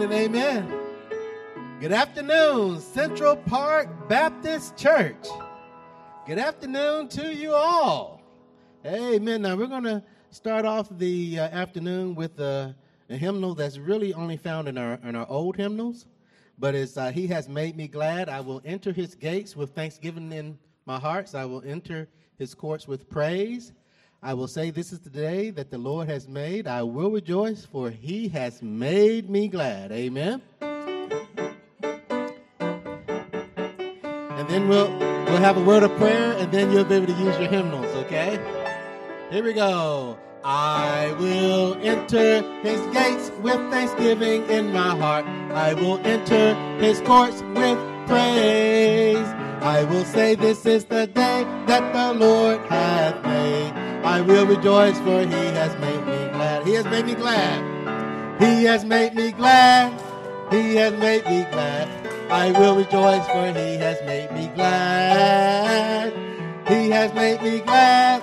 Amen and amen. Good afternoon, Central Park Baptist Church. Good afternoon to you all. Amen. Now we're going to start off the uh, afternoon with a, a, hymnal that's really only found in our in our old hymnals, but it's uh, He has made me glad. I will enter His gates with thanksgiving in my heart. So I will enter His courts with praise. I will say, This is the day that the Lord has made. I will rejoice, for He has made me glad. Amen. And then we'll we'll have a word of prayer, and then you'll be able to use your hymnals. Okay. Here we go. I will enter his gates with thanksgiving in my heart. I will enter his courts with praise. I will say, This is the day that the Lord hath made. I will rejoice, for he has made me glad. He has made me glad. He has made me glad. He has made me glad. I will rejoice, for he has made me glad. He has made me glad.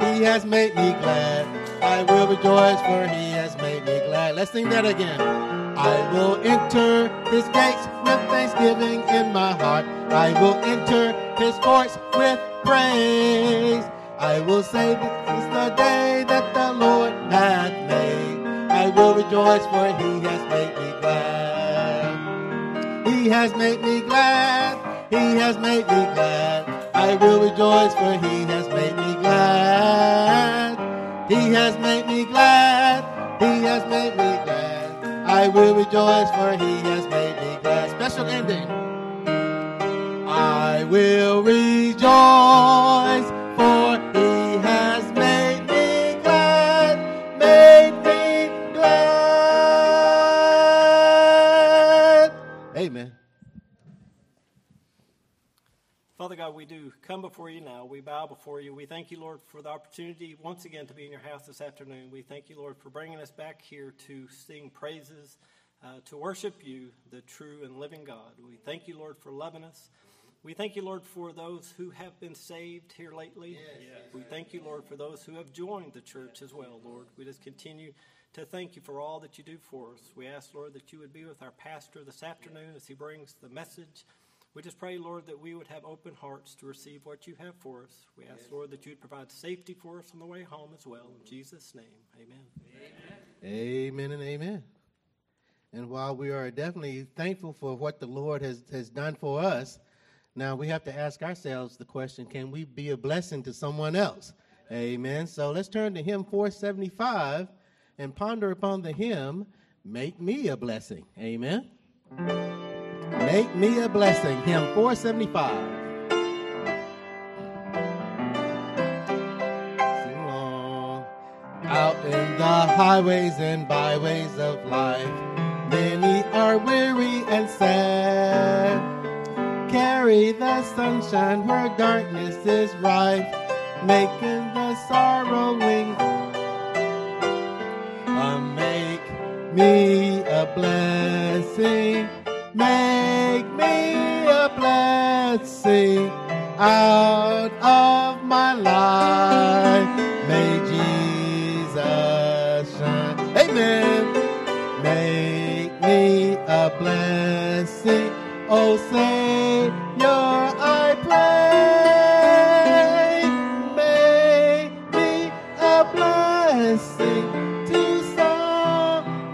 He has made me glad. I will rejoice, for he has made me glad. Let's sing that again. I will enter his gates with thanksgiving in my heart. I will enter his courts with praise. I will say this is the day that the Lord hath made. I will rejoice, for he has made me glad. He has made me glad. He has made me glad. I will rejoice, for he has made me glad. He has made me glad. He has made me glad. I will rejoice, for he has made me glad. Special ending. I will rejoice we do come before you now. We bow before you. We thank you, Lord, for the opportunity once again to be in your house this afternoon. We thank you, Lord, for bringing us back here to sing praises, uh, to worship you, the true and living God. We thank you, Lord, for loving us. We thank you, Lord, for those who have been saved here lately. Yes, yes. We thank you, Lord, for those who have joined the church as well, Lord. We just continue to thank you for all that you do for us. We ask, Lord, that you would be with our pastor this afternoon as he brings the message. We just pray, Lord, that we would have open hearts to receive what you have for us. We ask, Lord, that you'd provide safety for us on the way home as well. In mm-hmm. Jesus' name, amen. Amen, amen and amen. And while we are definitely thankful for what the Lord has, has done for us, now we have to ask ourselves the question can we be a blessing to someone else? Amen. So let's turn to hymn 475 and ponder upon the hymn, Make Me a Blessing. Amen. Make Me a Blessing, hymn 475. Sing along. Out in the highways and byways of life, many are weary and sad carry the sunshine where darkness is rife, making the sorrowing. Uh, make me a blessing, make blessing out of my life. May Jesus shine. Amen. Make me a blessing. Oh, Savior, I pray, make me a blessing to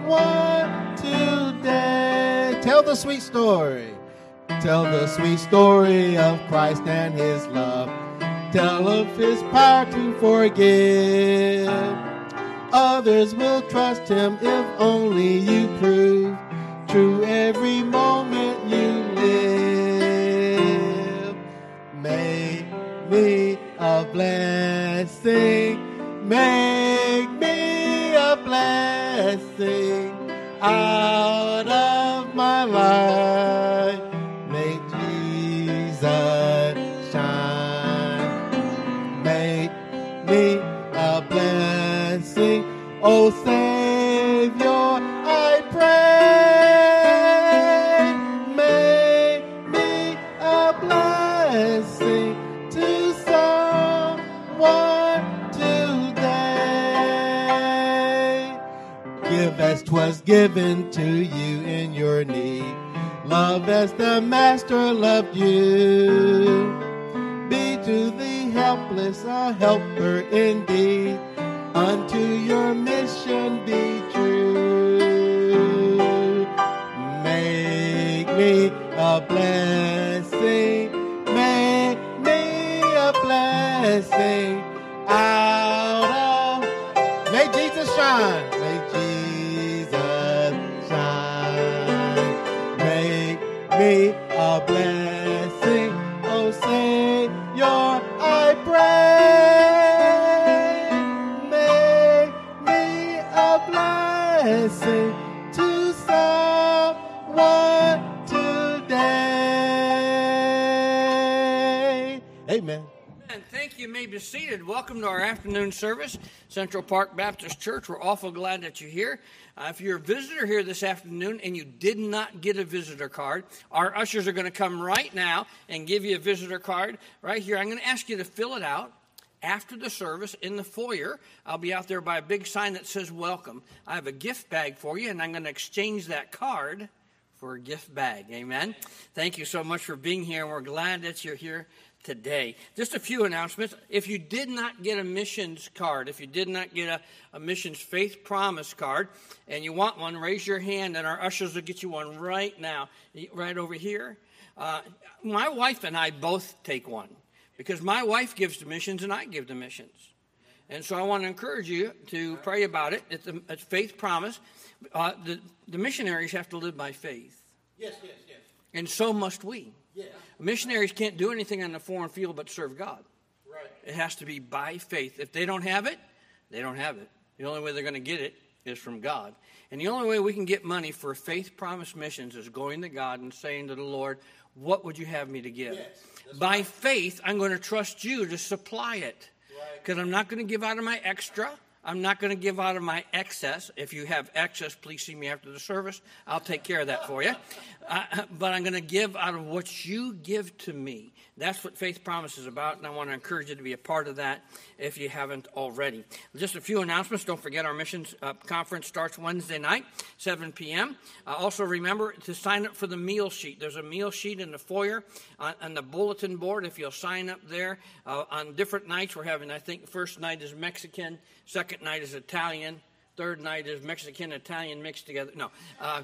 someone today. Tell the sweet story. Tell the sweet story of Christ and his love. Tell of his power to forgive. Others will trust him if only you prove true every moment you live. Make me a blessing, make me a blessing out blessing, oh Savior, I pray. Make me a blessing to someone today. Give as 'twas given to you in your need. Love as the Master loved you. Be to the helpless a helper indeed. Unto your mission be true. Make me a blessing. Make me a blessing out of. May Jesus shine. Blessing to someone today. Amen. And thank you. you may be seated. Welcome to our afternoon service, Central Park Baptist Church. We're awful glad that you're here. Uh, if you're a visitor here this afternoon and you did not get a visitor card, our ushers are going to come right now and give you a visitor card right here. I'm going to ask you to fill it out after the service in the foyer. I'll be out there by a big sign that says welcome. I have a gift bag for you, and I'm going to exchange that card for a gift bag. Amen. Thank you so much for being here, we're glad that you're here today. Just a few announcements. If you did not get a missions card, if you did not get a, a missions faith promise card, and you want one, raise your hand, and our ushers will get you one right now, right over here. Uh, my wife and I both take one because my wife gives to missions and I give to missions. And so I want to encourage you to pray about it. It's a, it's faith promise. Uh, the, the missionaries have to live by faith. Yes, yes, yes. And so must we. Yeah. Missionaries can't do anything on the foreign field but serve God. Right. It has to be by faith. If they don't have it, they don't have it. The only way they're going to get it is from God. And the only way we can get money for faith promise missions is going to God and saying to the Lord, What would you have me to give? Yes, by faith, I'm going to trust you to supply it. Because I'm not going to give out of my extra. I'm not going to give out of my excess. If you have excess, please see me after the service. I'll take care of that for you. Uh, but I'm going to give out of what you give to me. That's what Faith Promise is about, and I want to encourage you to be a part of that if you haven't already. Just a few announcements. Don't forget our missions uh, conference starts Wednesday night, 7 p.m. Uh, also remember to sign up for the meal sheet. There's a meal sheet in the foyer on, on the bulletin board. If you'll sign up there uh, on different nights, we're having, I think, first night is Mexican, second night is Italian, third night is Mexican Italian mixed together. No, uh,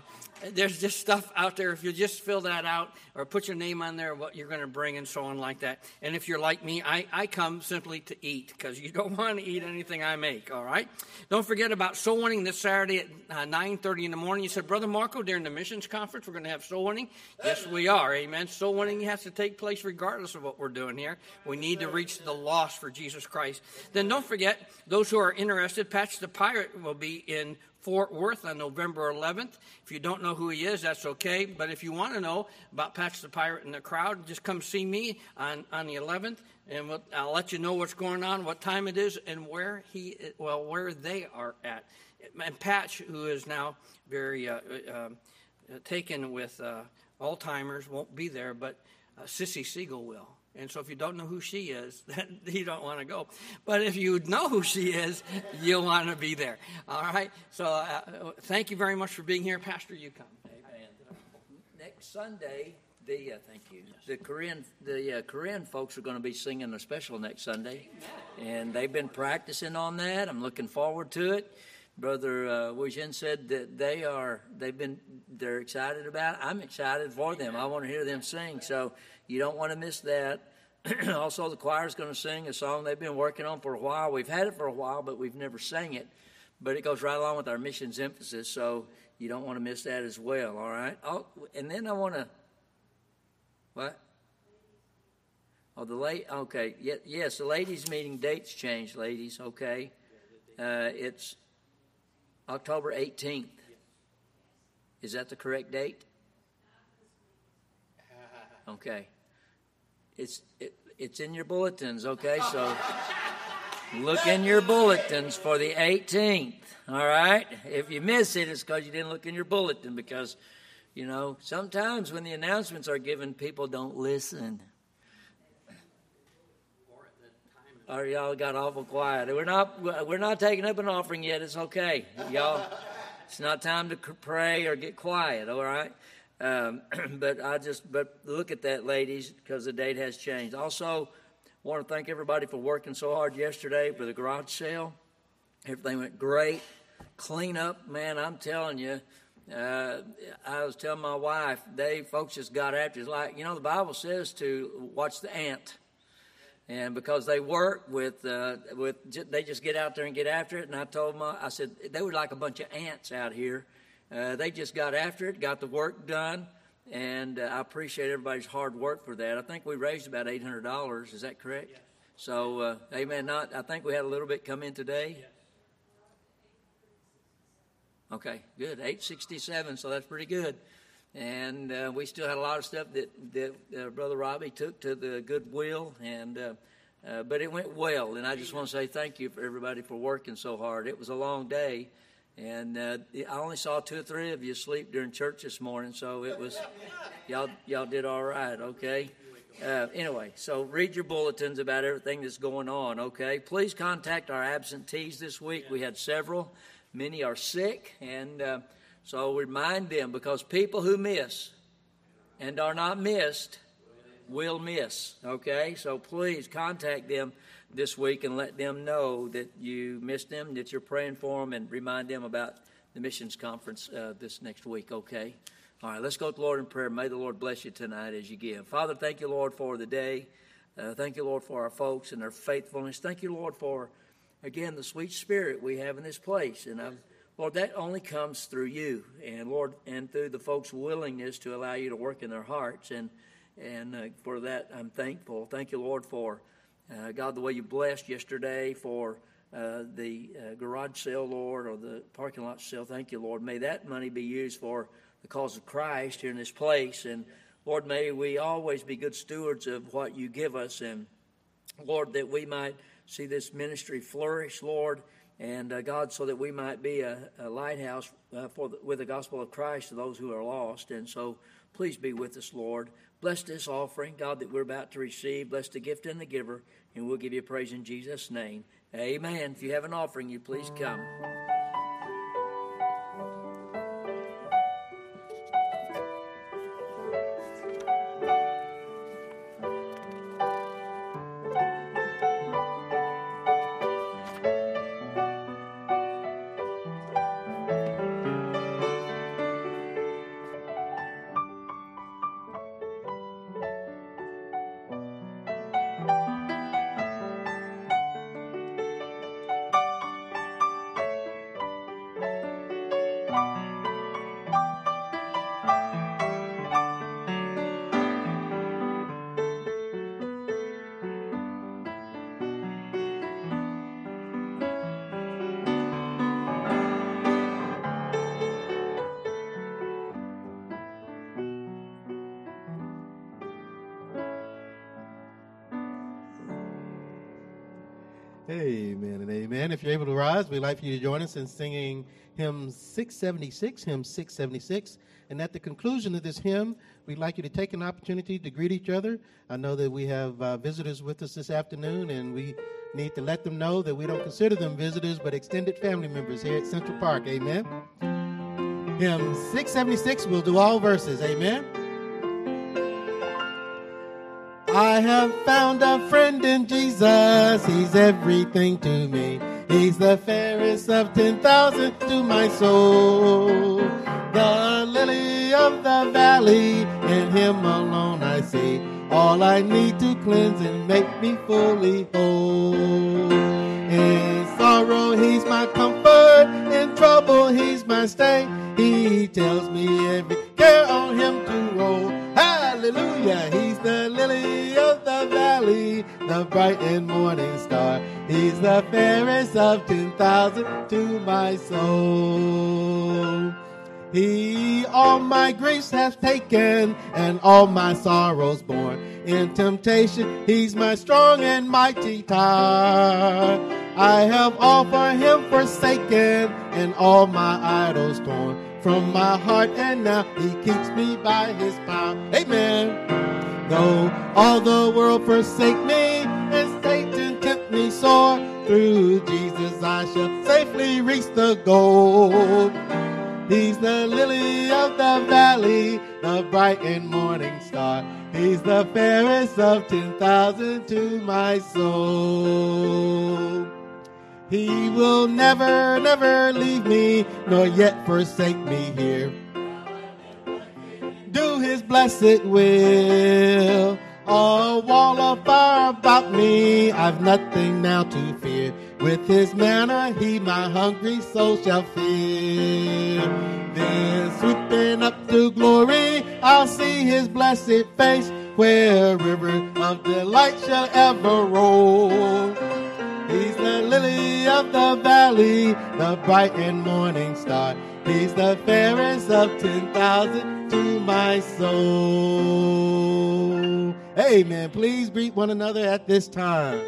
there's just stuff out there. If you just fill that out or put your name on there, what you're going to bring, and so on like that. And if you're like me, I, I come simply to eat because you don't want to eat anything I make. All right. Don't forget about soul winning this Saturday at uh, 9:30 in the morning. You said, Brother Marco, during the missions conference, we're going to have soul winning. Yes, we are. Amen. Soul winning has to take place regardless of what we're doing here. We need to reach the lost for Jesus Christ. Then don't forget those who are interested. Patch the Pirate will be in Fort Worth on November 11th. If you don't know who he is, that's okay. But if you want to know about Patch the Pirate and the crowd, just come see me on, on the 11th, and we'll, I'll let you know what's going on, what time it is, and where he well where they are at. And Patch, who is now very uh, uh, taken with uh, Alzheimer's, won't be there, but uh, Sissy Siegel will. And so if you don't know who she is, you don't want to go. But if you know who she is, you'll want to be there. All right? So uh, thank you very much for being here. Pastor, you come. Amen. Next Sunday, the uh, thank you. The Korean the uh, Korean folks are going to be singing a special next Sunday, and they've been practicing on that. I'm looking forward to it. Brother uh, Wujin said that they are they've been they're excited about. it. I'm excited for them. I want to hear them sing. So you don't want to miss that. also, the choir's going to sing a song they've been working on for a while. We've had it for a while, but we've never sang it. But it goes right along with our missions emphasis, so you don't want to miss that as well. All right. Oh, and then I want to. What? Oh, the late. Okay. yes, the ladies' meeting dates changed, ladies. Okay. Uh, it's October 18th. Is that the correct date? Okay. It's it, it's in your bulletins, okay? So look in your bulletins for the 18th, all right? If you miss it, it's because you didn't look in your bulletin because, you know, sometimes when the announcements are given, people don't listen. Or y'all got awful quiet. We're not we're not taking up an offering yet. It's okay, y'all. It's not time to pray or get quiet, all right? Um, but I just, but look at that, ladies, because the date has changed. Also, want to thank everybody for working so hard yesterday for the garage sale. Everything went great. Clean up, man, I'm telling you. Uh, I was telling my wife, they folks just got after it. It's like, you know, the Bible says to watch the ant. And because they work with, uh, with, they just get out there and get after it. And I told them, I said, they were like a bunch of ants out here. Uh, they just got after it, got the work done. And uh, I appreciate everybody's hard work for that. I think we raised about $800. Is that correct? Yes. So, uh, amen. Not, I think we had a little bit come in today. Yes. Okay, good. 867, so that's pretty good. And uh, we still had a lot of stuff that, that uh, Brother Robbie took to the Goodwill, and uh, uh but it went well. And I just want to say thank you for everybody for working so hard. It was a long day, and uh, I only saw two or three of you sleep during church this morning, so it was y'all y'all did all right. Okay. Uh, anyway, so read your bulletins about everything that's going on. Okay. Please contact our absentees this week. We had several. Many are sick, and uh, so remind them because people who miss and are not missed will miss. Okay, so please contact them this week and let them know that you miss them, that you're praying for them, and remind them about the missions conference uh, this next week. Okay. All right, let's go to the Lord in prayer. May the Lord bless you tonight as you give. Father, thank you, Lord, for the day. Uh, thank you, Lord, for our folks and their faithfulness. Thank you, Lord, for again, the sweet spirit we have in this place. And I'm, Lord, that only comes through you, and Lord, and through the folks' willingness to allow you to work in their hearts. And and uh, for that, I'm thankful. Thank you, Lord, for uh, God the way you blessed yesterday for uh, the uh, garage sale, Lord, or the parking lot sale. Thank you, Lord. May that money be used for the cause of Christ here in this place. And Lord, may we always be good stewards of what you give us, and Lord, that we might see this ministry flourish, Lord, and uh, God, so that we might be a, a lighthouse uh, for the, with the gospel of Christ to those who are lost. And so, please be with us, Lord. Bless this offering, God, that we're about to receive. Bless the gift and the giver, and we'll give you praise in Jesus' name. Amen. If you have an offering, you please come. We'd like for you to join us in singing hymn 676, hymn 676. And at the conclusion of this hymn, we'd like you to take an opportunity to greet each other. I know that we have uh, visitors with us this afternoon, and we need to let them know that we don't consider them visitors, but extended family members here at Central Park. Amen. Hymn 676, we'll do all verses. Amen. I have found a friend in Jesus. He's everything to me. He's the fairest of 10,000 to my soul. The lily of the valley, in him alone I see. All I need to cleanse and make me fully whole. In sorrow, he's my comfort. In trouble, he's my stay. He tells me every care on him to roll. Hallelujah. He's the lily of the valley, the bright and morning star. He's the fairest of 10,000 to my soul. He all my griefs has taken and all my sorrows borne. In temptation, he's my strong and mighty tower. I have all for him forsaken and all my idols torn from my heart, and now he keeps me by his power. Amen. Though all the world forsake me and Satan me sore, through Jesus I shall safely reach the goal. He's the lily of the valley, the bright and morning star. He's the fairest of 10,000 to my soul. He will never, never leave me, nor yet forsake me here. Do his blessed will. A wall of fire about me, I've nothing now to fear. With his manna, he my hungry soul shall feed. Then sweeping up to glory, I'll see his blessed face, where a river of delight shall ever roll. He's the lily of the valley, the bright and morning star. He's the fairest of 10,000 to my soul. Amen. Please greet one another at this time.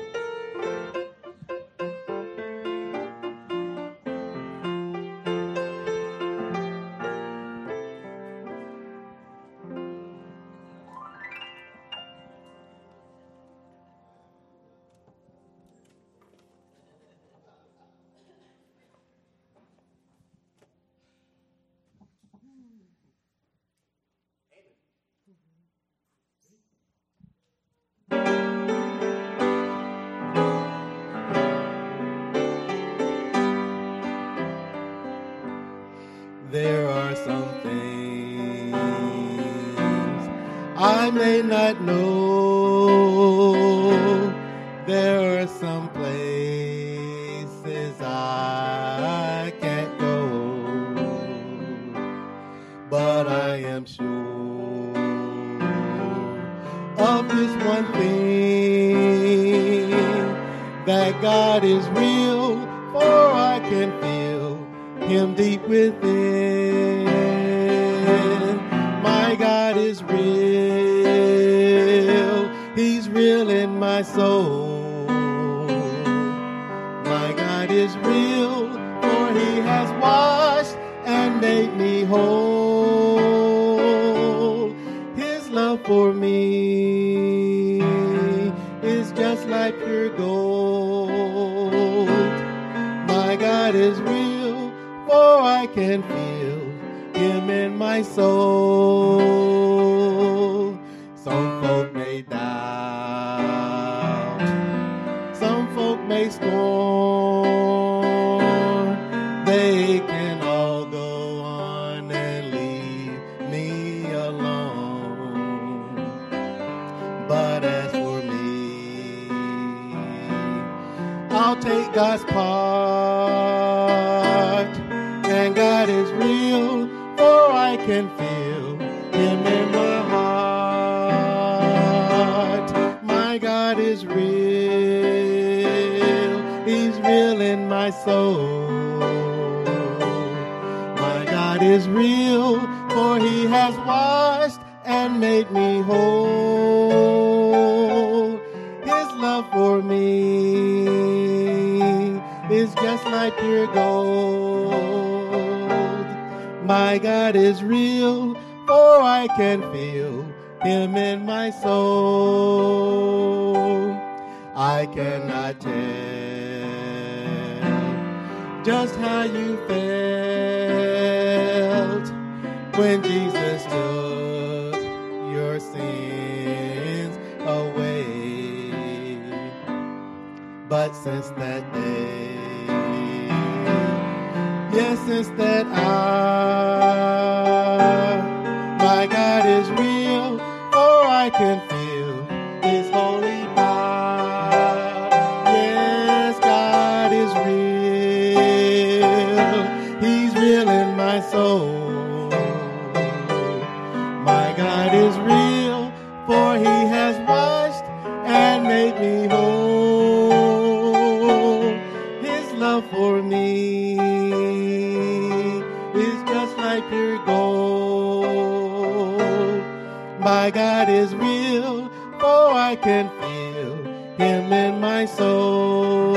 My God is real, for I can feel Him in my soul.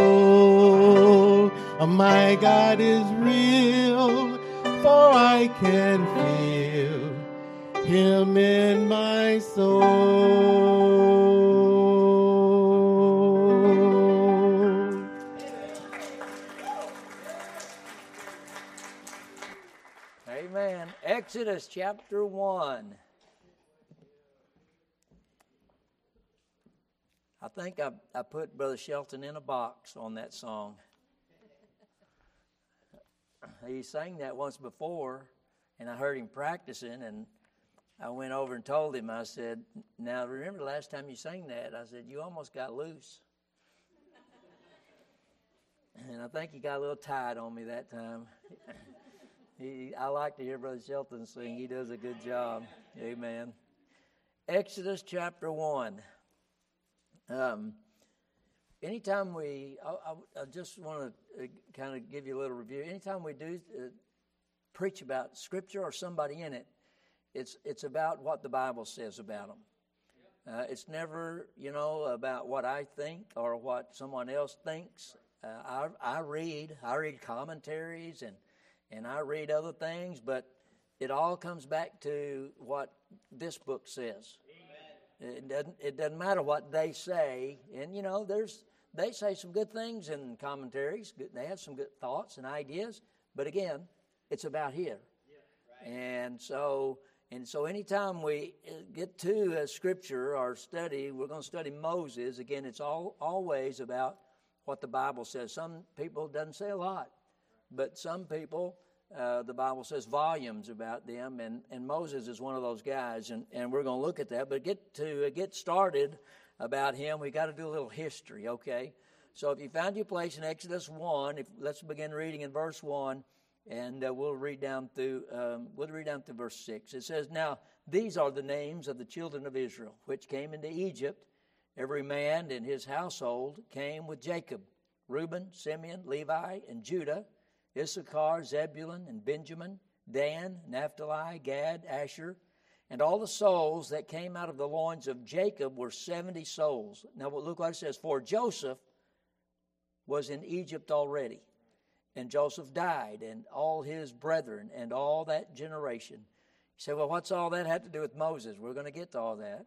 My God is real, for I can feel Him in my soul. Amen. Exodus chapter 1. I think I, I put Brother Shelton in a box on that song. He sang that once before, and I heard him practicing, and I went over and told him, I said, Now, remember the last time you sang that? I said, You almost got loose. and I think he got a little tight on me that time. he, I like to hear Brother Shelton sing, he does a good job. Amen. Exodus chapter 1. Um, anytime we, I, I, I just want to uh, kind of give you a little review. Anytime we do uh, preach about Scripture or somebody in it, it's it's about what the Bible says about them. Uh, it's never, you know, about what I think or what someone else thinks. Uh, I, I read, I read commentaries and and I read other things, but it all comes back to what this book says. It doesn't, it doesn't matter what they say. And, you know, there's, they say some good things in commentaries. They have some good thoughts and ideas. But again, it's about here. And so, and so anytime we uh, get to a scripture or study, we're going to study Moses. Again, it's all, always about what the Bible says. Some people doesn't say a lot, but some people uh, the Bible says volumes about them, and, and Moses is one of those guys, and, and we're going to look at that. But get to uh, get started about him, we got to do a little history, okay? So if you found your place in Exodus one, if let's begin reading in verse one, and uh, we'll read down through um, we'll read down through verse six. It says, "Now these are the names of the children of Israel, which came into Egypt. Every man in his household came with Jacob: Reuben, Simeon, Levi, and Judah." Issachar, Zebulun, and Benjamin, Dan, Naphtali, Gad, Asher, and all the souls that came out of the loins of Jacob were 70 souls. Now, look what it says. For Joseph was in Egypt already, and Joseph died, and all his brethren, and all that generation. You say, well, what's all that have to do with Moses? We're going to get to all that.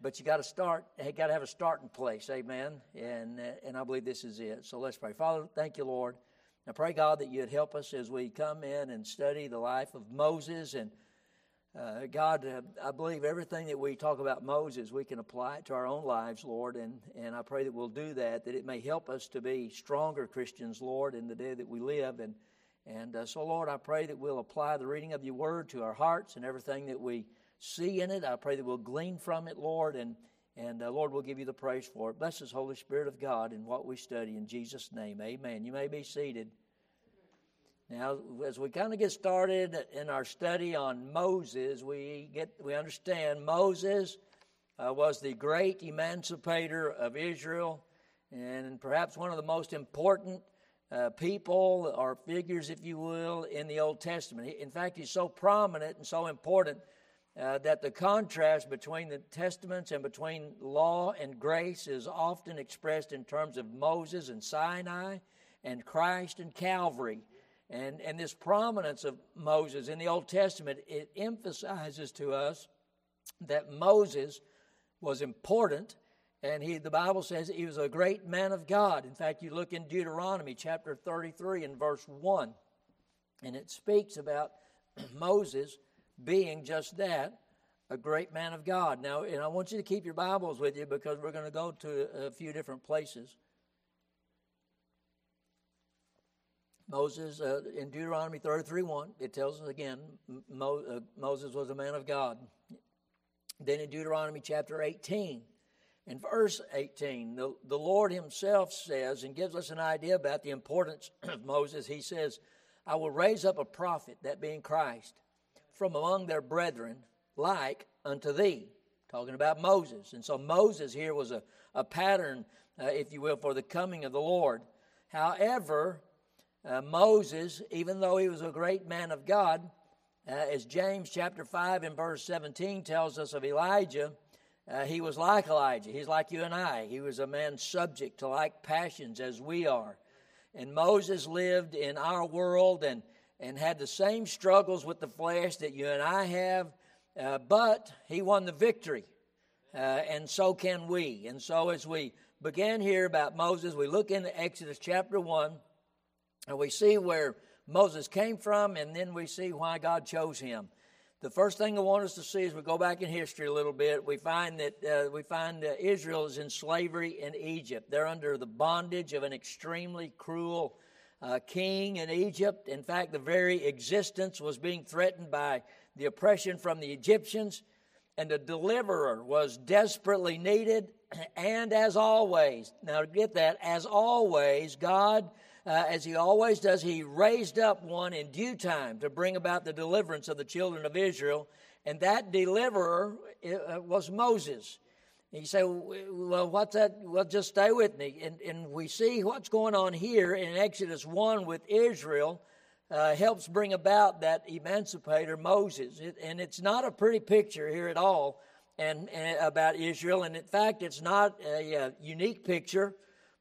But you got to start, you got to have a starting place, amen? And, and I believe this is it. So let's pray. Father, thank you, Lord. I pray, God, that you'd help us as we come in and study the life of Moses. And uh, God, uh, I believe everything that we talk about Moses, we can apply it to our own lives, Lord. And, and I pray that we'll do that, that it may help us to be stronger Christians, Lord, in the day that we live. And, and uh, so, Lord, I pray that we'll apply the reading of your word to our hearts and everything that we see in it. I pray that we'll glean from it, Lord. And, and uh, Lord, we'll give you the praise for it. Bless us, Holy Spirit of God, in what we study. In Jesus' name, amen. You may be seated. Now, as we kind of get started in our study on Moses, we get we understand Moses uh, was the great emancipator of Israel, and perhaps one of the most important uh, people or figures, if you will, in the Old Testament. In fact, he's so prominent and so important uh, that the contrast between the testaments and between law and grace is often expressed in terms of Moses and Sinai and Christ and Calvary. And, and this prominence of Moses in the Old Testament, it emphasizes to us that Moses was important and he, the Bible says he was a great man of God. In fact, you look in Deuteronomy chapter 33 and verse 1, and it speaks about Moses being just that, a great man of God. Now, and I want you to keep your Bibles with you because we're going to go to a few different places. Moses, uh, in Deuteronomy 33 1, it tells us again Mo, uh, Moses was a man of God. Then in Deuteronomy chapter 18, in verse 18, the, the Lord Himself says and gives us an idea about the importance of Moses. He says, I will raise up a prophet, that being Christ, from among their brethren, like unto thee. Talking about Moses. And so Moses here was a, a pattern, uh, if you will, for the coming of the Lord. However, uh, Moses, even though he was a great man of God, uh, as James chapter 5 and verse 17 tells us of Elijah, uh, he was like Elijah. He's like you and I. He was a man subject to like passions as we are. And Moses lived in our world and and had the same struggles with the flesh that you and I have, uh, but he won the victory. Uh, and so can we. And so, as we begin here about Moses, we look into Exodus chapter 1, and we see where Moses came from, and then we see why God chose him. the first thing I want us to see is we go back in history a little bit. We find that uh, we find uh, Israel is in slavery in Egypt. They're under the bondage of an extremely cruel uh, king in Egypt. In fact, the very existence was being threatened by the oppression from the Egyptians, and a deliverer was desperately needed. And as always, now get that, as always, God uh, as he always does, he raised up one in due time to bring about the deliverance of the children of Israel. And that deliverer uh, was Moses. And you say, well, what's that? Well, just stay with me. And, and we see what's going on here in Exodus 1 with Israel uh, helps bring about that emancipator Moses. It, and it's not a pretty picture here at all and, and about Israel. And in fact, it's not a, a unique picture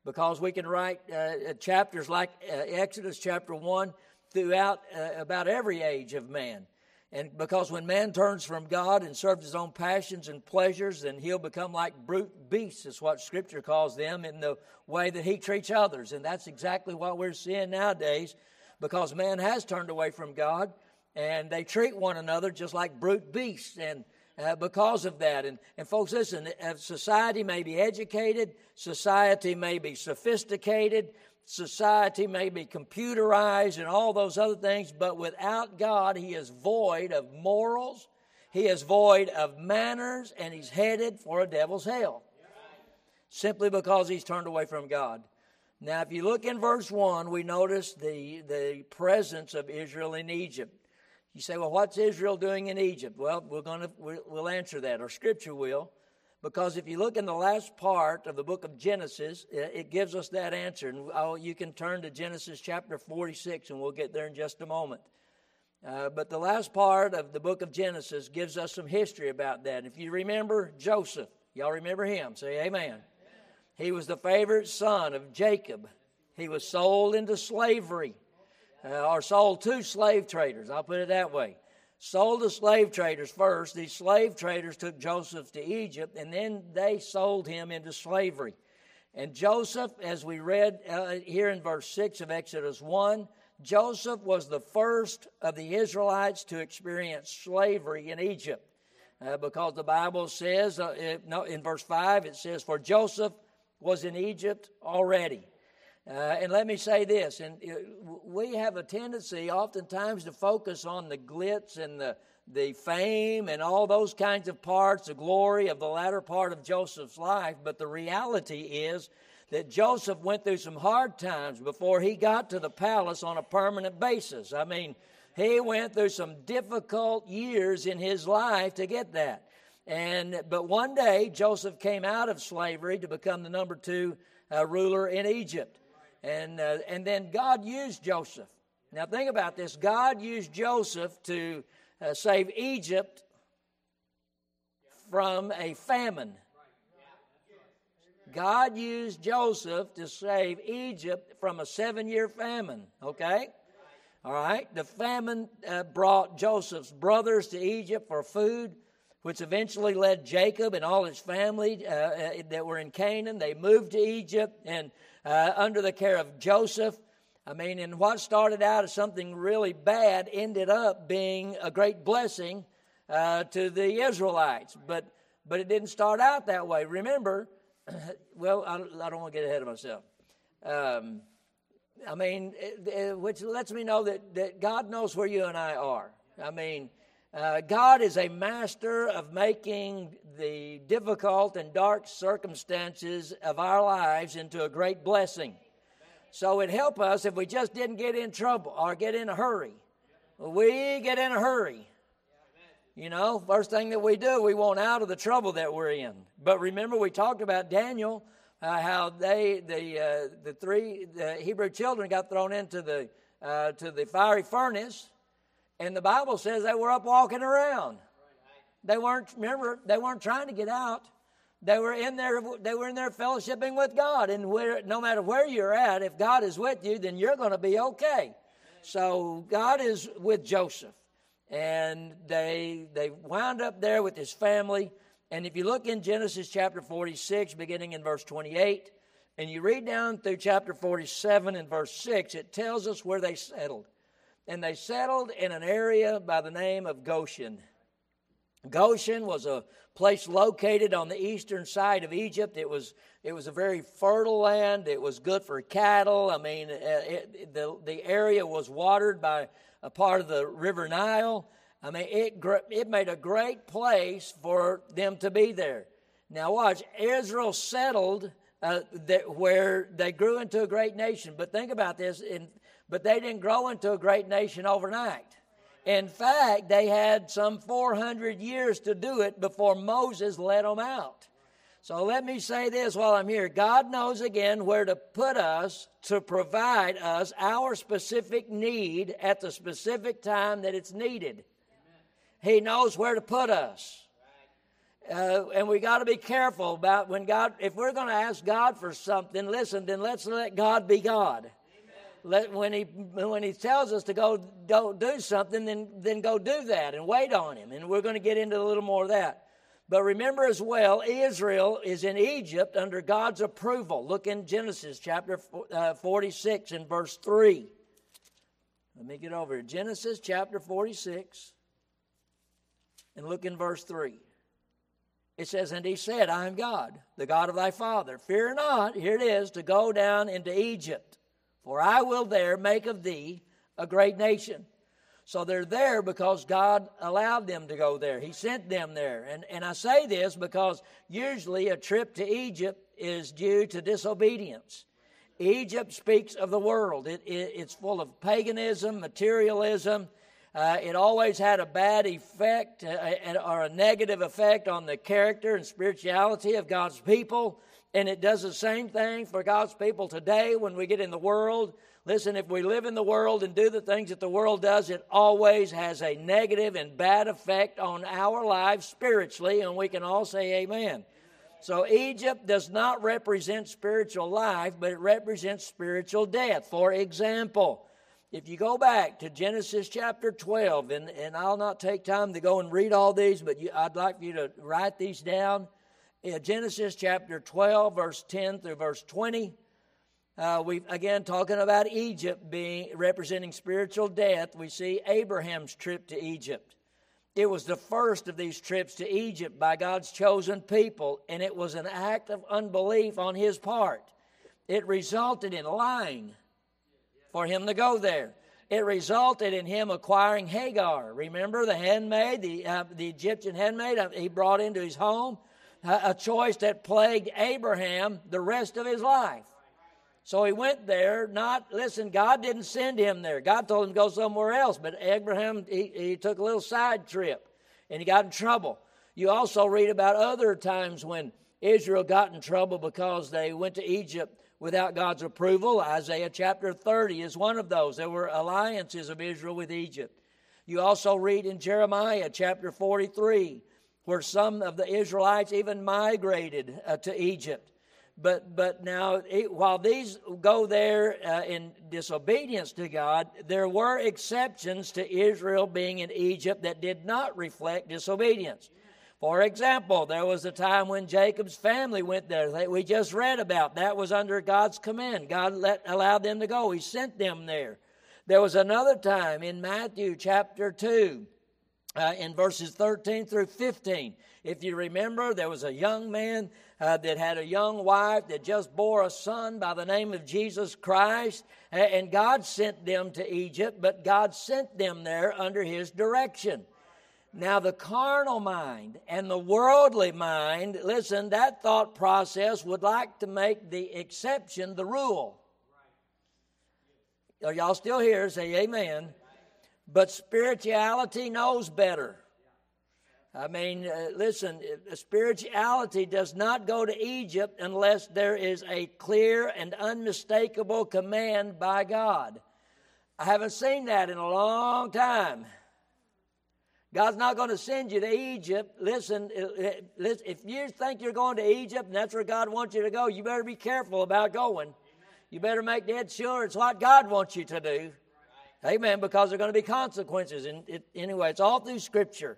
because we can write uh, uh, chapters like uh, Exodus chapter 1 throughout uh, about every age of man. And because when man turns from God and serves his own passions and pleasures, then he'll become like brute beasts, is what Scripture calls them, in the way that he treats others. And that's exactly what we're seeing nowadays because man has turned away from God and they treat one another just like brute beasts. And uh, because of that. And, and folks, listen, society may be educated, society may be sophisticated, society may be computerized and all those other things, but without God, He is void of morals, He is void of manners, and He's headed for a devil's hell. Simply because He's turned away from God. Now, if you look in verse 1, we notice the, the presence of Israel in Egypt. You say, well, what's Israel doing in Egypt? Well, we're going to we'll answer that, or Scripture will, because if you look in the last part of the book of Genesis, it gives us that answer. And oh, you can turn to Genesis chapter 46, and we'll get there in just a moment. Uh, but the last part of the book of Genesis gives us some history about that. If you remember Joseph, y'all remember him? Say amen. amen. He was the favorite son of Jacob. He was sold into slavery uh, or sold to slave traders. I'll put it that way. Sold the slave traders first. These slave traders took Joseph to Egypt, and then they sold him into slavery. And Joseph, as we read uh, here in verse 6 of Exodus 1, Joseph was the first of the Israelites to experience slavery in Egypt. Uh, because the Bible says, uh, it, no, in verse 5, it says, For Joseph was in Egypt already. Uh, and let me say this, and uh, we have a tendency oftentimes to focus on the glitz and the, the fame and all those kinds of parts, the glory of the latter part of Joseph's life, but the reality is that Joseph went through some hard times before he got to the palace on a permanent basis. I mean, he went through some difficult years in his life to get that. And but one day Joseph came out of slavery to become the number two uh, ruler in Egypt. And, uh, and then God used Joseph. Now, think about this God used Joseph to uh, save Egypt from a famine. God used Joseph to save Egypt from a seven year famine, okay? All right? The famine uh, brought Joseph's brothers to Egypt for food, which eventually led Jacob and all his family uh, uh, that were in Canaan. They moved to Egypt, and uh, under the care of Joseph. I mean, and what started out as something really bad ended up being a great blessing uh, to the Israelites. But but it didn't start out that way. Remember, well, I, I, don't want to get ahead of myself. Um, I mean, it, it, which lets me know that, that God knows where you and I are. I mean, uh, God is a master of making the difficult and dark circumstances of our lives into a great blessing. So it'd help us if we just didn't get in trouble or get in a hurry. We get in a hurry. You know, first thing that we do, we want out of the trouble that we're in. But remember, we talked about Daniel, uh, how they, the, uh, the three the Hebrew children got thrown into the, uh, to the fiery furnace and the Bible says they were up walking around. They weren't, remember, they weren't trying to get out. They were in there, they were in there fellowshipping with God. And where, no matter where you're at, if God is with you, then you're going to be okay. So God is with Joseph. And they, they wound up there with his family. And if you look in Genesis chapter 46, beginning in verse 28, and you read down through chapter 47 and verse 6, it tells us where they settled. And they settled in an area by the name of Goshen. Goshen was a place located on the eastern side of Egypt. It was it was a very fertile land. It was good for cattle. I mean, uh, it, the the area was watered by a part of the River Nile. I mean, it it made a great place for them to be there. Now, watch Israel settled uh, that, where they grew into a great nation. But think about this: in, but they didn't grow into a great nation overnight. In fact, they had some 400 years to do it before Moses let them out. So let me say this while I'm here. God knows again where to put us to provide us our specific need at the specific time that it's needed. He knows where to put us. Uh, and we got to be careful about when God, if we're going to ask God for something, listen, then let's let God be God. Let, when he when he tells us to go don't do something, then then go do that and wait on him. And we're going to get into a little more of that. But remember as well, Israel is in Egypt under God's approval. Look in Genesis chapter uh, 46 and verse 3. Let me get over it. Genesis chapter 46 and look in verse 3. It says, And he said, I am God, the God of thy father. Fear not, here it is, to go down into Egypt, for I will there make of thee a great nation. So they're there because God allowed them to go there. He sent them there. And, and I say this because usually a trip to Egypt is due to disobedience. Egypt speaks of the world, it, it, it's full of paganism, materialism, uh, it always had a bad effect uh, or a negative effect on the character and spirituality of God's people. And it does the same thing for God's people today when we get in the world. Listen, if we live in the world and do the things that the world does, it always has a negative and bad effect on our lives spiritually, and we can all say amen. So, Egypt does not represent spiritual life, but it represents spiritual death. For example, if you go back to Genesis chapter 12, and, and I'll not take time to go and read all these, but you, I'd like for you to write these down. Genesis chapter 12, verse 10 through verse 20, uh, we again talking about Egypt being representing spiritual death. We see Abraham's trip to Egypt. It was the first of these trips to Egypt by God's chosen people, and it was an act of unbelief on his part. It resulted in lying for him to go there. It resulted in him acquiring Hagar. Remember the handmaid, the, uh, the Egyptian handmaid uh, he brought into his home? A choice that plagued Abraham the rest of his life. So he went there, not, listen, God didn't send him there. God told him to go somewhere else, but Abraham, he, he took a little side trip and he got in trouble. You also read about other times when Israel got in trouble because they went to Egypt without God's approval. Isaiah chapter 30 is one of those. There were alliances of Israel with Egypt. You also read in Jeremiah chapter 43 where some of the Israelites even migrated uh, to Egypt. But, but now, it, while these go there uh, in disobedience to God, there were exceptions to Israel being in Egypt that did not reflect disobedience. For example, there was a time when Jacob's family went there that we just read about. That was under God's command. God let, allowed them to go, He sent them there. There was another time in Matthew chapter 2, uh, in verses 13 through 15. If you remember, there was a young man uh, that had a young wife that just bore a son by the name of Jesus Christ, and God sent them to Egypt, but God sent them there under His direction. Now, the carnal mind and the worldly mind, listen, that thought process would like to make the exception the rule. Are y'all still here? Say amen. But spirituality knows better. I mean, uh, listen, uh, spirituality does not go to Egypt unless there is a clear and unmistakable command by God. I haven't seen that in a long time. God's not going to send you to Egypt. Listen, if you think you're going to Egypt and that's where God wants you to go, you better be careful about going. You better make dead sure it's what God wants you to do. Amen. Because there are going to be consequences. And it, anyway, it's all through Scripture.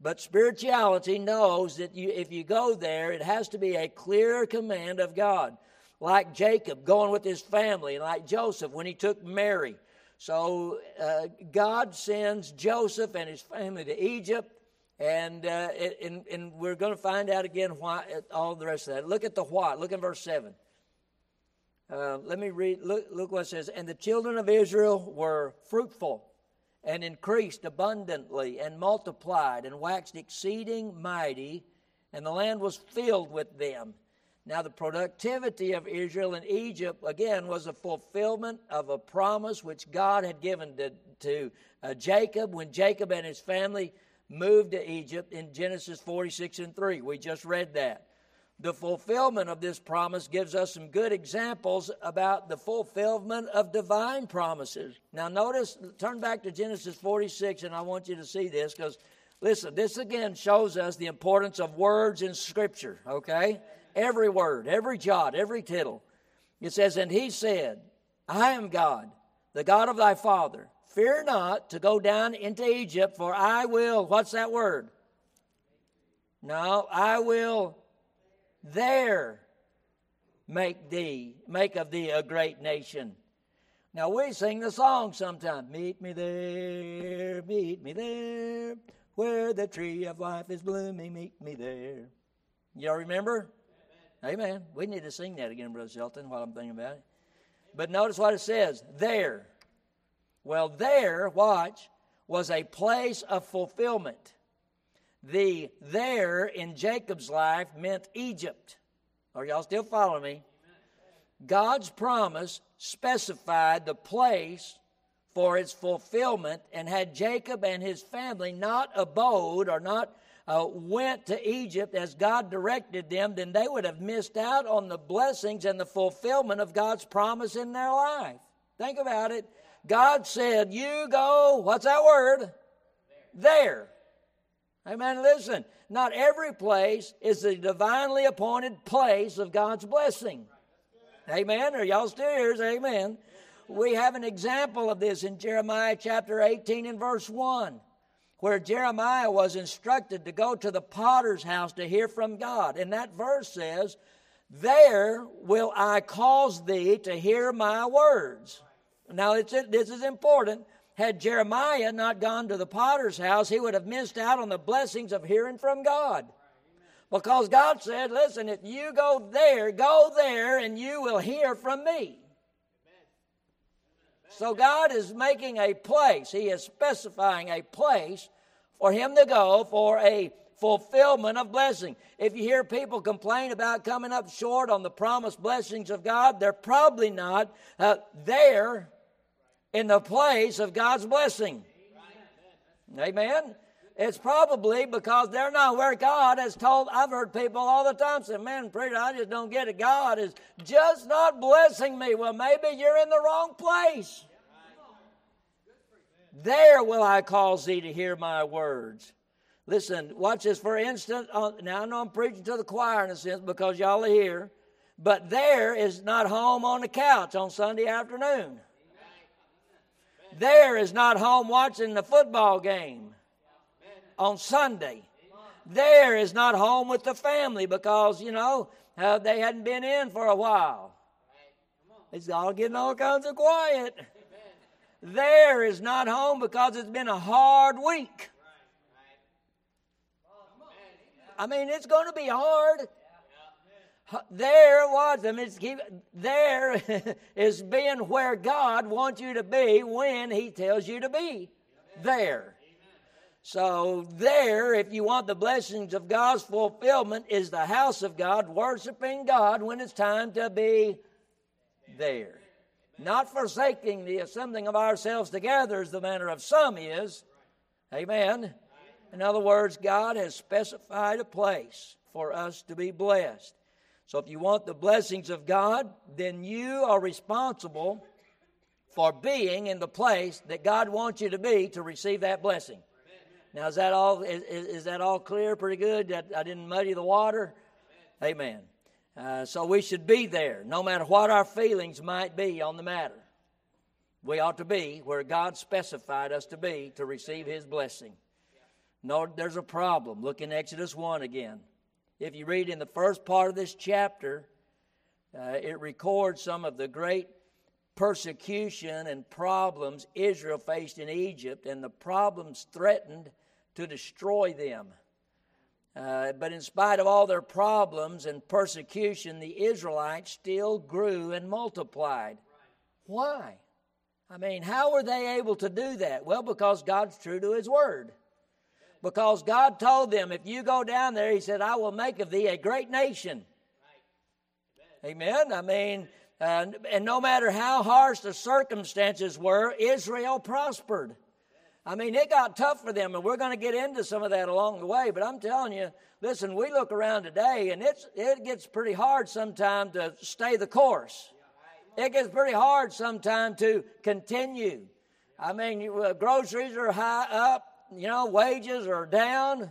But spirituality knows that you, if you go there, it has to be a clear command of God. Like Jacob going with his family, like Joseph when he took Mary So uh, God sends Joseph and his family to Egypt, and, uh, and, and we're going to find out again why, all the rest of that. Look at the why. Look in verse 7. Uh, let me read, look, look what it says. And the children of Israel were fruitful and increased abundantly and multiplied and waxed exceeding mighty, and the land was filled with them. Now, the productivity of Israel in Egypt, again, was a fulfillment of a promise which God had given to, to uh, Jacob when Jacob and his family moved to Egypt in Genesis 46 and 3. We just read that. The fulfillment of this promise gives us some good examples about the fulfillment of divine promises. Now, notice, turn back to Genesis 46, and I want you to see this because, listen, this again shows us the importance of words in Scripture, okay? Every word, every jot, every tittle. It says, And he said, I am God, the God of thy father. Fear not to go down into Egypt, for I will, what's that word? No, I will there make thee, make of thee a great nation. Now we sing the song sometimes. Meet me there, meet me there, where the tree of life is blooming, meet me there. Y'all remember? Amen. We need to sing that again, Brother Shelton, while I'm thinking about it. But notice what it says there. Well, there, watch, was a place of fulfillment. The there in Jacob's life meant Egypt. Are y'all still following me? God's promise specified the place for its fulfillment, and had Jacob and his family not abode or not uh, went to Egypt as God directed them, then they would have missed out on the blessings and the fulfillment of God's promise in their life. Think about it. God said, You go, what's that word? There. Amen. Listen, not every place is the divinely appointed place of God's blessing. Amen. Are y'all still here? Amen. We have an example of this in Jeremiah chapter 18 and verse 1 where Jeremiah was instructed to go to the potter's house to hear from God. And that verse says, There will I cause thee to hear my words. Now, this is important. Had Jeremiah not gone to the potter's house, he would have missed out on the blessings of hearing from God. Because God said, Listen, if you go there, go there, and you will hear from me. So God is making a place, He is specifying a place for him to go for a fulfillment of blessing. If you hear people complain about coming up short on the promised blessings of God, they're probably not uh, there in the place of God's blessing. Amen. It's probably because they're not where God has told. I've heard people all the time say, Man, preacher, I just don't get it. God is just not blessing me. Well, maybe you're in the wrong place. There will I cause thee to hear my words. Listen, watch this. For instance, uh, now I know I'm preaching to the choir in a sense because y'all are here, but there is not home on the couch on Sunday afternoon. There is not home watching the football game on Sunday. There is not home with the family because, you know, uh, they hadn't been in for a while. It's all getting all kinds of quiet there is not home because it's been a hard week. I mean, it's going to be hard. There was, I mean, keep, there is being where God wants you to be when He tells you to be. There. So, there, if you want the blessings of God's fulfillment, is the house of God, worshiping God when it's time to be there not forsaking the assembling of ourselves together as the manner of some is. Amen. In other words, God has specified a place for us to be blessed. So if you want the blessings of God, then you are responsible for being in the place that God wants you to be to receive that blessing. Now, is that all? Is, is that all clear? Pretty good. That I didn't muddy the water. Amen. Uh, so we should be there, no matter what our feelings might be on the matter. We ought to be where God specified us to be to receive His blessing. No, there's a problem. Look in Exodus 1 again. If you read in the first part of this chapter, uh, it records some of the great persecution and problems Israel faced in Egypt, and the problems threatened to destroy them. Uh, but in spite of all their problems and persecution, the Israelites still grew and multiplied. Why? I mean, how were they able to do that? Well, because God's true to His Word. Because God told them, if you go down there, He said, I will make of thee a great nation. Amen. I mean, and no matter how harsh the circumstances were, Israel prospered. I mean, it got tough for them, and we're going to get into some of that along the way. But I'm telling you, listen, we look around today, and it's it gets pretty hard sometimes to stay the course. It gets pretty hard sometimes to continue. I mean, uh, groceries are high up, you know, wages are down.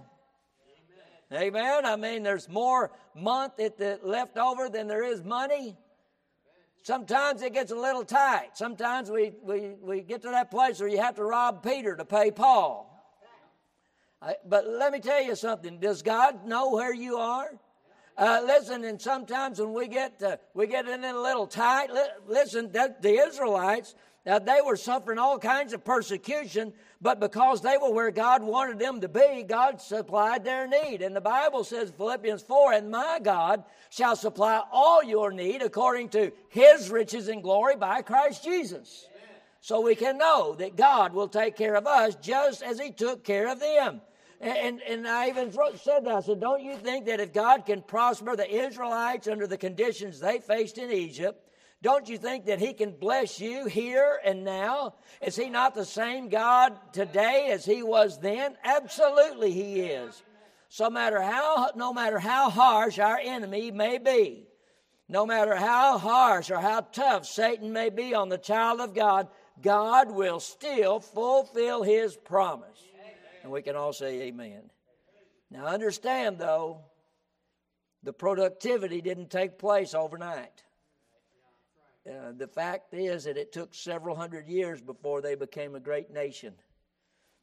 Amen. Amen. I mean, there's more month at the left over than there is money. Sometimes it gets a little tight. Sometimes we, we, we get to that place where you have to rob Peter to pay Paul. I, but let me tell you something. Does God know where you are? Uh, listen, and sometimes when we get uh, we get in a little tight, li- listen, the Israelites, now they were suffering all kinds of persecution, but because they were where God wanted them to be, God supplied their need. And the Bible says, Philippians 4, and my God shall supply all your need according to his riches and glory by Christ Jesus. So we can know that God will take care of us just as he took care of them. And, and I even said that. I said, Don't you think that if God can prosper the Israelites under the conditions they faced in Egypt, don't you think that He can bless you here and now? Is He not the same God today as He was then? Absolutely, He is. So matter how, no matter how harsh our enemy may be, no matter how harsh or how tough Satan may be on the child of God, God will still fulfill His promise. And we can all say amen. Now understand though, the productivity didn't take place overnight. Uh, the fact is that it took several hundred years before they became a great nation.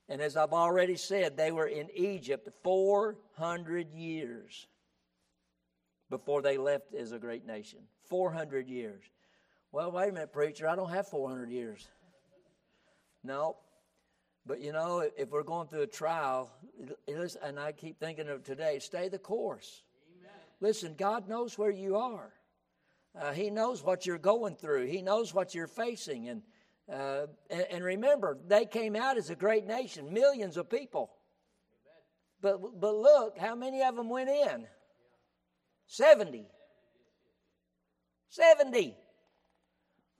And as I've already said, they were in Egypt 400 years before they left as a great nation. 400 years. Well, wait a minute, preacher, I don't have 400 years. No. But you know, if we're going through a trial, and I keep thinking of today, stay the course. Amen. Listen, God knows where you are. Uh, he knows what you're going through. He knows what you're facing. And, uh, and, and, remember, they came out as a great nation, millions of people. But, but look, how many of them went in? 70. 70.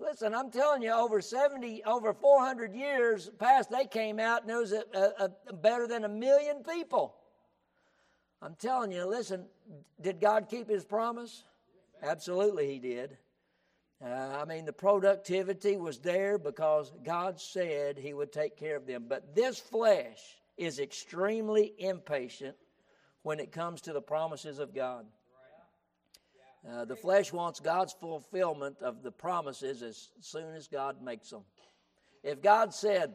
Listen, I'm telling you, over 70, over 400 years past, they came out and there was a, a, a better than a million people. I'm telling you, listen, did God keep his promise? Absolutely, He did. Uh, I mean, the productivity was there because God said He would take care of them. But this flesh is extremely impatient when it comes to the promises of God. Uh, the flesh wants God's fulfillment of the promises as soon as God makes them. If God said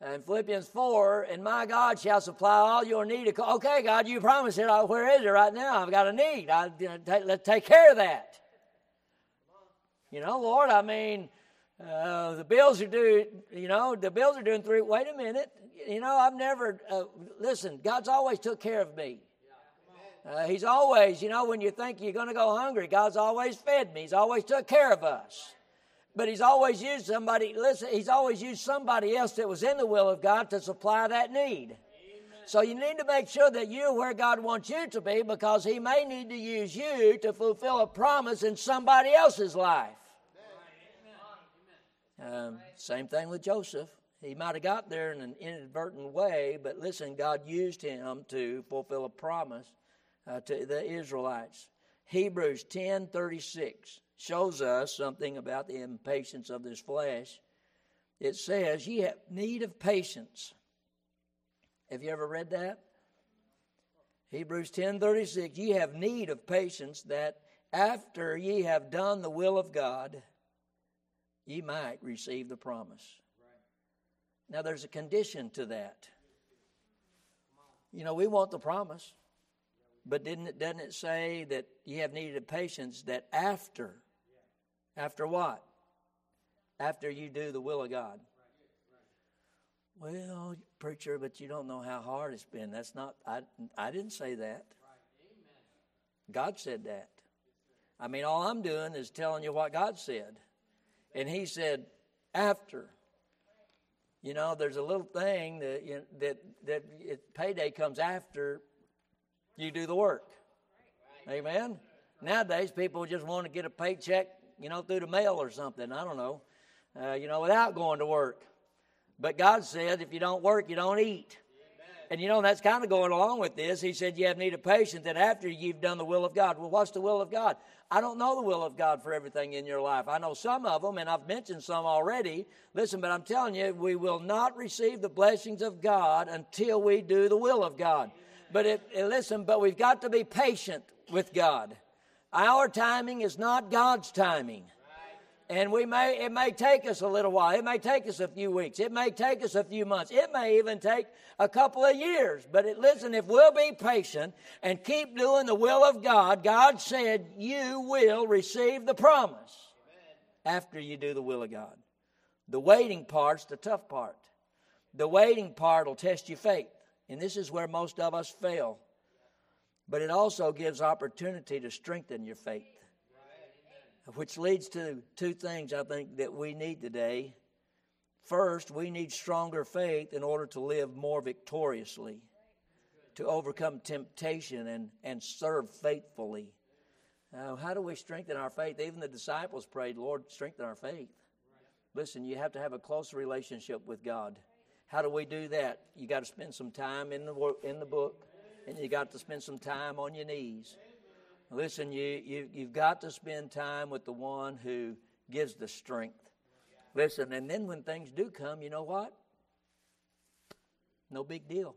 in Philippians 4, and my God shall supply all your need, okay, God, you promised it. Where is it right now? I've got a need. I, take, let's take care of that. You know, Lord, I mean, uh, the bills are due, you know, the bills are due in three. Wait a minute. You know, I've never, uh, listen, God's always took care of me. Uh, he's always, you know, when you think you're going to go hungry, God's always fed me. He's always took care of us. But he's always used somebody, listen, he's always used somebody else that was in the will of God to supply that need. So you need to make sure that you're where God wants you to be because he may need to use you to fulfill a promise in somebody else's life. Um, same thing with Joseph. He might have got there in an inadvertent way, but listen, God used him to fulfill a promise uh, to the Israelites. Hebrews 10 36 shows us something about the impatience of this flesh. It says, Ye have need of patience. Have you ever read that? Hebrews 10 36, ye have need of patience that after ye have done the will of God, ye might receive the promise. Now, there's a condition to that. You know, we want the promise, but didn't it, doesn't it say that you have need of patience that after after what? after you do the will of God. Well, preacher, but you don't know how hard it's been. That's not, I, I didn't say that. God said that. I mean, all I'm doing is telling you what God said. And He said, after. You know, there's a little thing that, you know, that, that it, payday comes after you do the work. Amen? Nowadays, people just want to get a paycheck, you know, through the mail or something. I don't know. Uh, you know, without going to work. But God said, if you don't work, you don't eat. And you know, that's kind of going along with this. He said, You have need of patience that after you've done the will of God. Well, what's the will of God? I don't know the will of God for everything in your life. I know some of them, and I've mentioned some already. Listen, but I'm telling you, we will not receive the blessings of God until we do the will of God. But it, listen, but we've got to be patient with God. Our timing is not God's timing. And we may, it may take us a little while. It may take us a few weeks. It may take us a few months. It may even take a couple of years. But it, listen, if we'll be patient and keep doing the will of God, God said you will receive the promise after you do the will of God. The waiting part's the tough part. The waiting part will test your faith. And this is where most of us fail. But it also gives opportunity to strengthen your faith which leads to two things I think that we need today. First, we need stronger faith in order to live more victoriously, to overcome temptation and, and serve faithfully. Uh, how do we strengthen our faith? Even the disciples prayed, Lord, strengthen our faith. Listen, you have to have a close relationship with God. How do we do that? You got to spend some time in the in the book, and you got to spend some time on your knees. Listen, you, you, you've got to spend time with the one who gives the strength. Listen, and then when things do come, you know what? No big deal.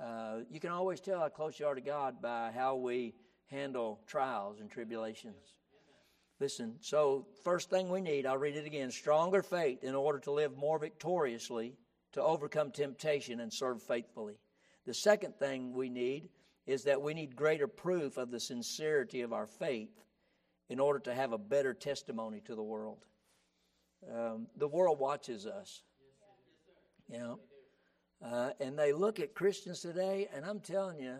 Uh, you can always tell how close you are to God by how we handle trials and tribulations. Listen, so first thing we need, I'll read it again stronger faith in order to live more victoriously, to overcome temptation and serve faithfully. The second thing we need is that we need greater proof of the sincerity of our faith in order to have a better testimony to the world. Um, the world watches us, you know, uh, and they look at Christians today, and I'm telling you,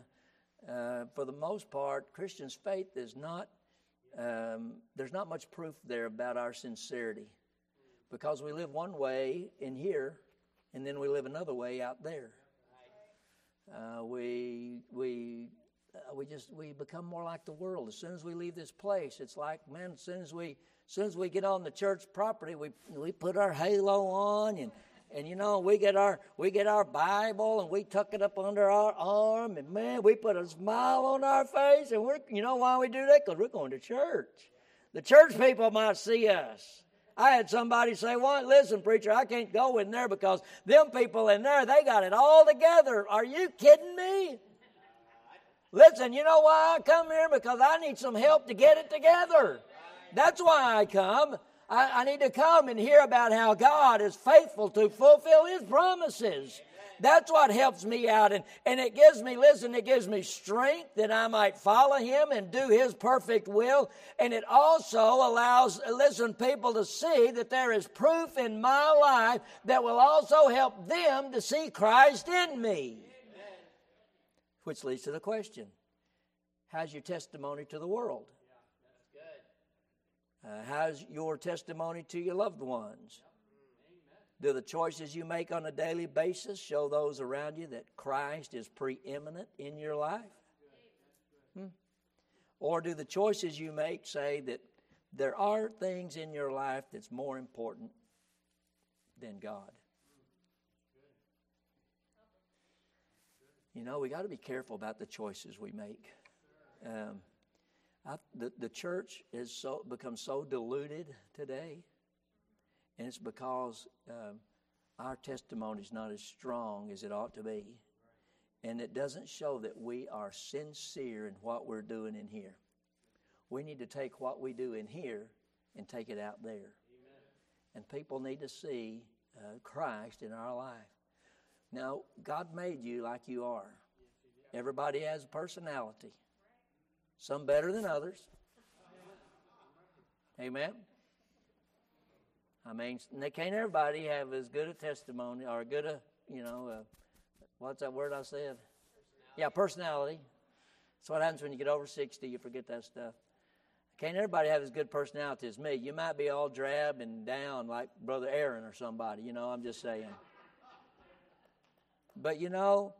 uh, for the most part, Christians' faith is not. Um, there's not much proof there about our sincerity because we live one way in here and then we live another way out there. Uh, we we uh, we just we become more like the world. As soon as we leave this place, it's like man. As soon as we as soon as we get on the church property, we we put our halo on and. And you know, we get our we get our Bible and we tuck it up under our arm, and man, we put a smile on our face, and we're you know why we do that? Because we're going to church. The church people might see us. I had somebody say, "Well, listen, preacher, I can't go in there because them people in there, they got it all together. Are you kidding me?" Listen, you know why I come here? Because I need some help to get it together. That's why I come. I, I need to come and hear about how God is faithful to fulfill His promises. That's what helps me out. And, and it gives me, listen, it gives me strength that I might follow him and do his perfect will. And it also allows, listen, people to see that there is proof in my life that will also help them to see Christ in me. Amen. Which leads to the question How's your testimony to the world? Uh, how's your testimony to your loved ones? Do the choices you make on a daily basis show those around you that Christ is preeminent in your life? Hmm? Or do the choices you make say that there are things in your life that's more important than God? You know, we got to be careful about the choices we make. Um, I, the, the church has so become so diluted today and it's because um, our testimony is not as strong as it ought to be. And it doesn't show that we are sincere in what we're doing in here. We need to take what we do in here and take it out there. Amen. And people need to see uh, Christ in our life. Now, God made you like you are. Everybody has a personality, some better than others. Amen. I mean, they can't everybody have as good a testimony or a good a, you know, uh, what's that word I said? Yeah, personality. That's what happens when you get over 60, you forget that stuff. Can't everybody have as good personality as me? You might be all drab and down like Brother Aaron or somebody, you know, I'm just saying. But you know,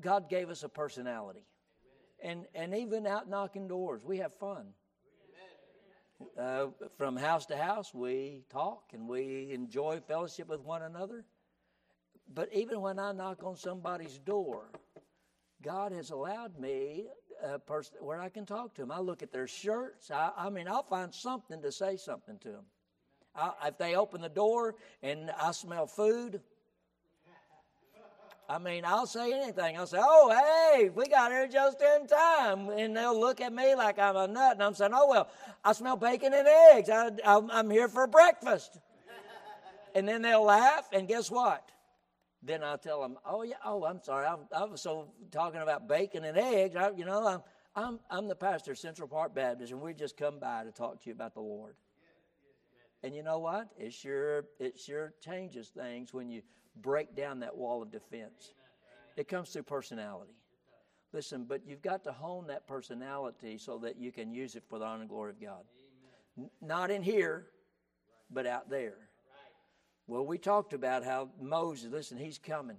God gave us a personality. And, and even out knocking doors, we have fun. Uh, from house to house, we talk and we enjoy fellowship with one another. But even when I knock on somebody's door, God has allowed me a person where I can talk to them. I look at their shirts. I, I mean, I'll find something to say something to them. I, if they open the door and I smell food, I mean, I'll say anything. I'll say, "Oh, hey, we got here just in time," and they'll look at me like I'm a nut, and I'm saying, "Oh well, I smell bacon and eggs. I, am here for breakfast." and then they'll laugh, and guess what? Then I'll tell them, "Oh yeah, oh I'm sorry, I, I was so talking about bacon and eggs. I, you know, I'm I'm I'm the pastor of Central Park Baptist, and we just come by to talk to you about the Lord." And you know what? It sure it sure changes things when you break down that wall of defense. It comes through personality. Listen, but you've got to hone that personality so that you can use it for the honor and glory of God. N- not in here, but out there. Well, we talked about how Moses, listen, he's coming.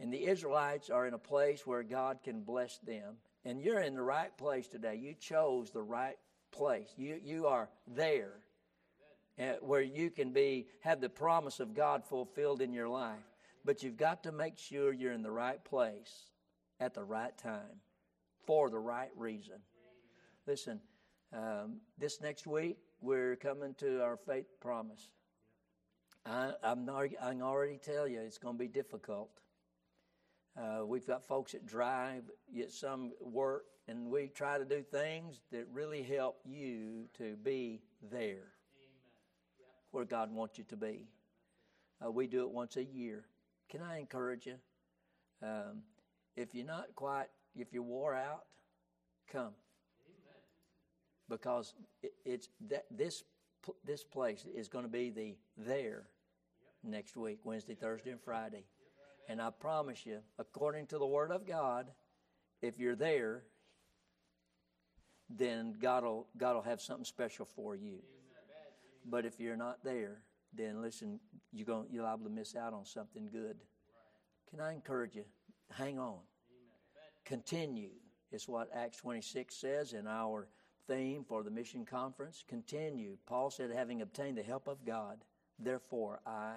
And the Israelites are in a place where God can bless them. And you're in the right place today. You chose the right place. You, you are there where you can be have the promise of God fulfilled in your life. But you've got to make sure you're in the right place at the right time for the right reason. Listen, um, this next week we're coming to our faith promise. I, am I can already tell you it's going to be difficult. Uh, we've got folks that drive, yet some work, and we try to do things that really help you to be there where God wants you to be. Uh, we do it once a year. Can I encourage you? Um, if you're not quite, if you're wore out, come. Because it, it's that this this place is going to be the there next week, Wednesday, Thursday, and Friday. And I promise you, according to the Word of God, if you're there, then God will, God will have something special for you. But if you're not there, then listen, you're going you're liable to miss out on something good. Can I encourage you? Hang on. Continue is what Acts 26 says in our theme for the mission conference. Continue. Paul said, having obtained the help of God, therefore I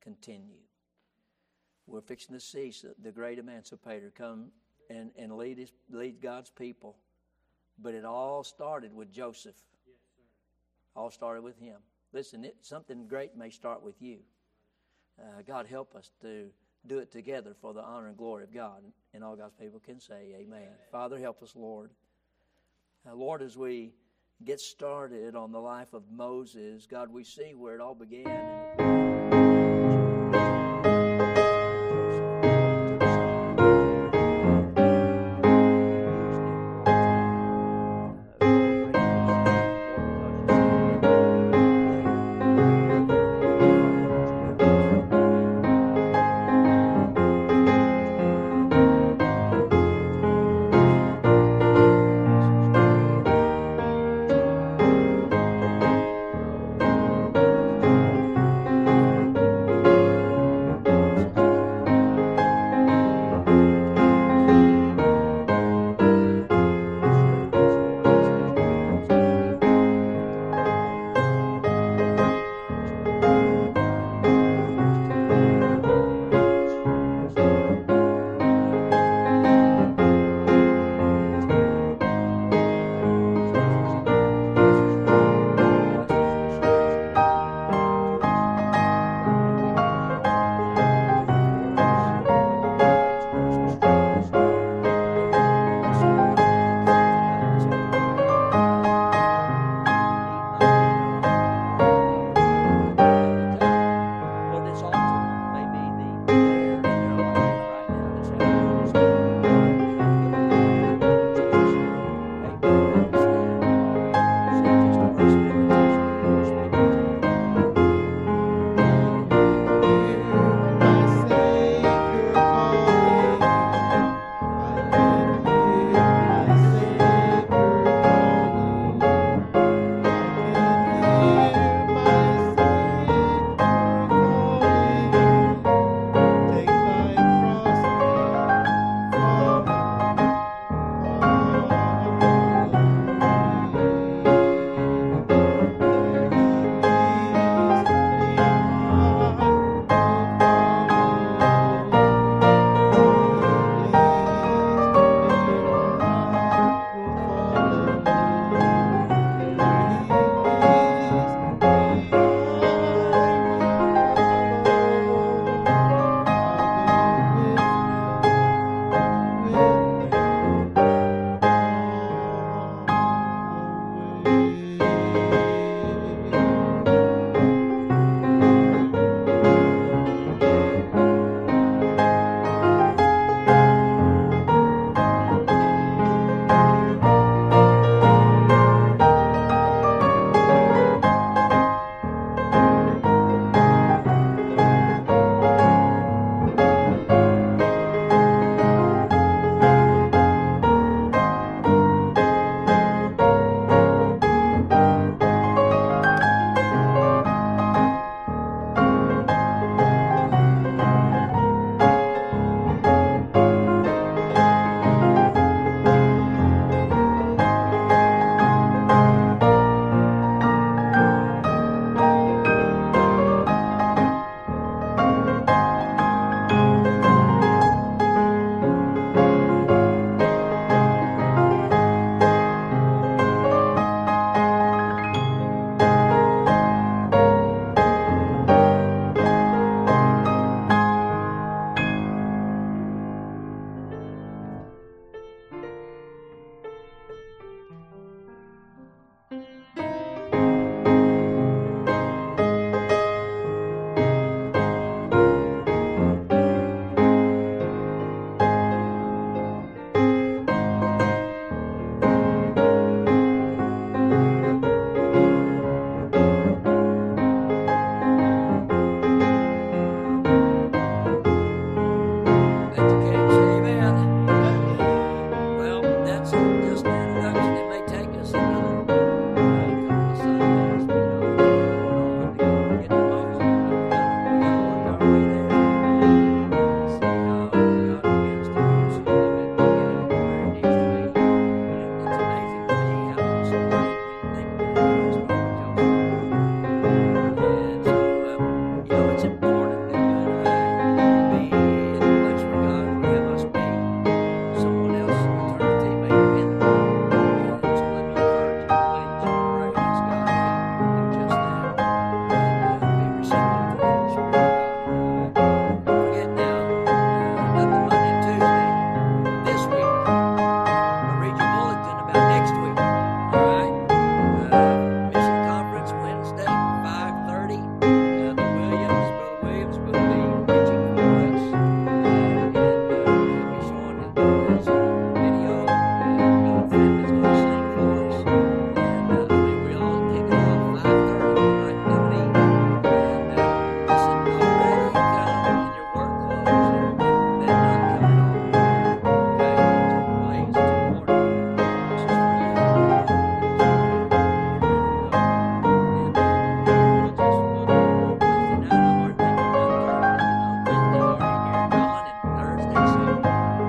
continue. We're fixing to see the great emancipator come and, and lead, his, lead God's people. But it all started with Joseph. All started with Him. Listen, it, something great may start with you. Uh, God help us to do it together for the honor and glory of God. And all God's people can say, Amen. Amen. Father, help us, Lord. Uh, Lord, as we get started on the life of Moses, God, we see where it all began.